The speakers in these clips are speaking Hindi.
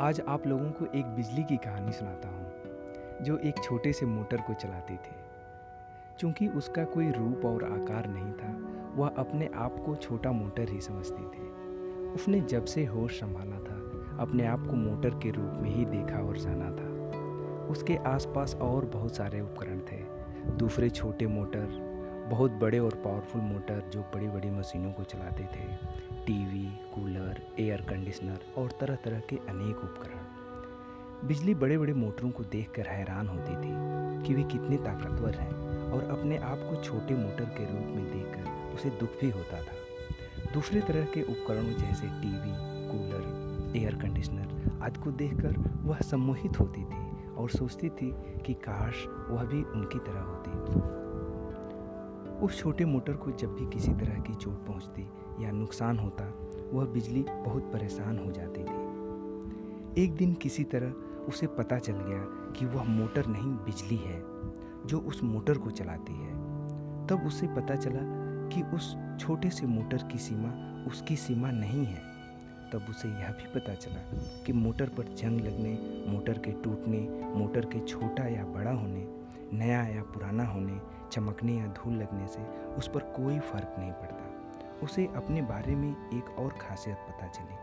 आज आप लोगों को एक बिजली की कहानी सुनाता हूँ, जो एक छोटे से मोटर को चलाती थी। चूँकि उसका कोई रूप और आकार नहीं था, वह अपने आप को छोटा मोटर ही समझती थी। उसने जब से होश संभाला था, अपने आप को मोटर के रूप में ही देखा और जाना था। उसके आसपास और बहुत सारे उपकरण थे, दूसरे छोटे मोटर बहुत बड़े और पावरफुल मोटर जो बड़ी बड़ी मशीनों को चलाते थे। टीवी कूलर एयर कंडीशनर और तरह तरह के अनेक उपकरण। बिजली बड़े बड़े मोटरों को देखकर हैरान होती थी कि वे कितने ताकतवर हैं और अपने आप को छोटे मोटर के रूप में देखकर उसे दुख भी होता था। दूसरे तरह के उपकरणों जैसे टीवी कूलर एयर कंडीशनर आदि को देखकर वह सम्मोहित होती थी और सोचती थी कि काश वह भी उनकी तरह होती। उस छोटे मोटर को जब भी किसी तरह की चोट पहुँचती या नुकसान होता, वह बिजली बहुत परेशान हो जाती थी। एक दिन किसी तरह उसे पता चल गया कि वह मोटर नहीं, बिजली है, जो उस मोटर को चलाती है। तब उसे पता चला कि उस छोटे से मोटर की सीमा उसकी सीमा नहीं है। तब उसे यह भी पता चला कि मोटर पर जंग लगने, मोटर के टूटने, मोटर के छोटा या बड़ा होने, नया या पुराना होने चमकने या धूल लगने से उस पर कोई फ़र्क नहीं पड़ता। उसे अपने बारे में एक और खासियत पता चली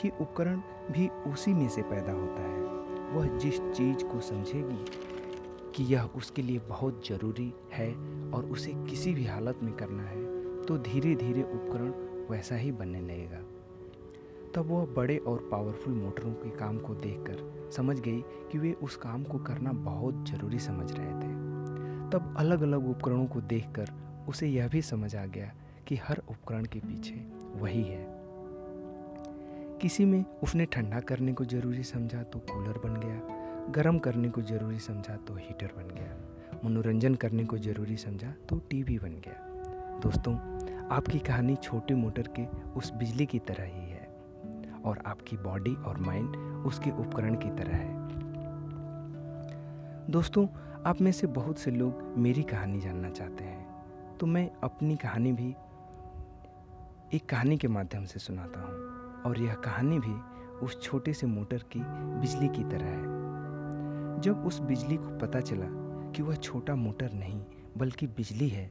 कि उपकरण भी उसी में से पैदा होता है। वह जिस चीज़ को समझेगी कि यह उसके लिए बहुत ज़रूरी है और उसे किसी भी हालत में करना है तो धीरे धीरे उपकरण वैसा ही बनने लगेगा। तब वह बड़े और पावरफुल मोटरों के काम को देखकर समझ गई कि वे उस काम को करना बहुत ज़रूरी समझ रहे थे। तब अलग अलग उपकरणों को देखकर उसे यह भी समझ आ गया कि हर उपकरण के पीछे वही है। किसी में उसने ठंडा करने को ज़रूरी समझा तो कूलर बन गया, गर्म करने को ज़रूरी समझा तो हीटर बन गया, मनोरंजन करने को ज़रूरी समझा तो टीवी बन गया। दोस्तों, आपकी कहानी छोटे मोटर के उस बिजली की तरह ही है और आपकी बॉडी और माइंड उसके उपकरण की तरह है। दोस्तों आप में से बहुत से लोग मेरी कहानी जानना चाहते हैं। तो मैं अपनी कहानी भी एक कहानी के माध्यम से सुनाता हूँ। और यह कहानी भी उस छोटे से मोटर की बिजली की तरह है। जब उस बिजली को पता चला कि वह छोटा मोटर नहीं, बल्कि बिजली है,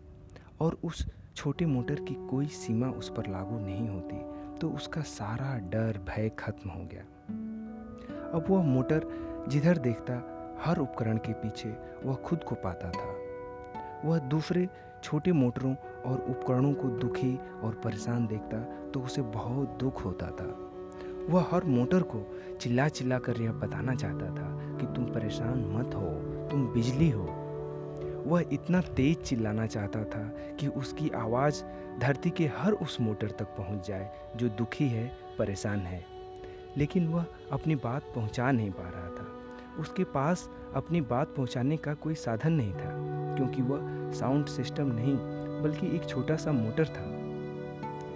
और उस छोटे मोटर की कोई सीमा उस पर लागू नहीं होती तो उसका सारा डर, भय खत्म हो गया। अब वह मोटर जिधर देखता हर उपकरण के पीछे वह खुद को पाता था। वह दूसरे छोटे मोटरों और उपकरणों को दुखी और परेशान देखता तो उसे बहुत दुख होता था। वह हर मोटर को चिल्ला चिल्ला कर यह बताना चाहता था कि तुम परेशान मत हो, तुम बिजली हो। वह इतना तेज चिल्लाना चाहता था कि उसकी आवाज़ धरती के हर उस मोटर तक पहुँच जाए जो दुखी है, परेशान है। लेकिन वह अपनी बात पहुँचा नहीं पा रहा था। उसके पास अपनी बात पहुँचाने का कोई साधन नहीं था, क्योंकि वह साउंड सिस्टम नहीं, बल्कि एक छोटा सा मोटर था।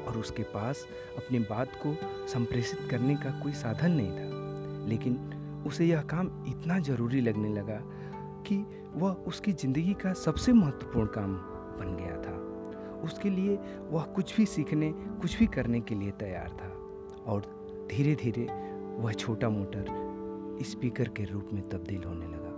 और उसके पास अपनी बात को संप्रेषित करने का कोई साधन नहीं था। लेकिन उसे यह काम इतना ज़रूरी लगने लगा कि वह उसकी ज़िंदगी का सबसे महत्वपूर्ण काम बन गया था। उसके लिए वह कुछ भी सीखने, कुछ भी करने के लिए तैयार था। और धीरे धीरे वह छोटा मोटर स्पीकर के रूप में तब्दील होने लगा।